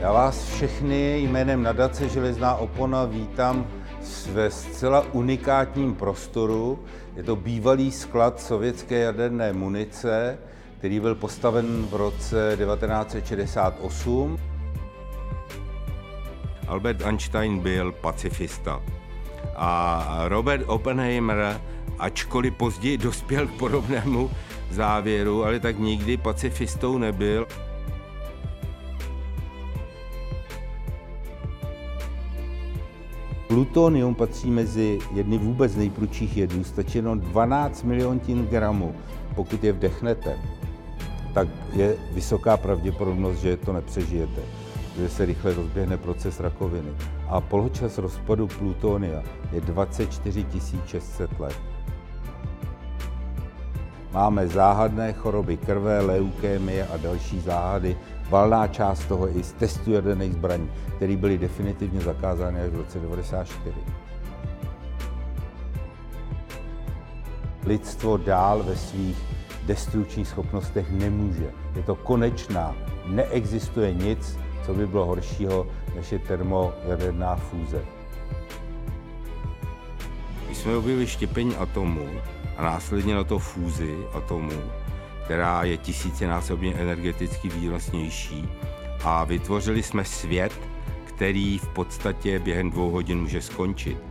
Já vás všechny jménem nadace Železná opona vítám ve zcela unikátním prostoru. Je to bývalý sklad sovětské jaderné munice, který byl postaven v roce 1968. Albert Einstein byl pacifista a Robert Oppenheimer, ačkoliv později dospěl k podobnému závěru, ale tak nikdy pacifistou nebyl. Plutonium patří mezi jedny vůbec nejprudších jedů. Stačí jenom 12 miliontin gramů, pokud je vdechnete, tak je vysoká pravděpodobnost, že to nepřežijete, že se rychle rozběhne proces rakoviny. A poločas rozpadu plutonia je 24 600 let. Máme záhadné choroby krve, leukémie a další záhady. Valná část toho i z testu jaderných zbraní, které byly definitivně zakázány až v roce 1994. Lidstvo dál ve svých destručních schopnostech nemůže. Je to konečná. Neexistuje nic, co by bylo horšího, než je termojaderná fúze. Když jsme objevili štěpení atomů, a následně na to fúzi atomu, která je tisícinásobně energeticky výnosnější a vytvořili jsme svět, který v podstatě během dvou hodin může skončit.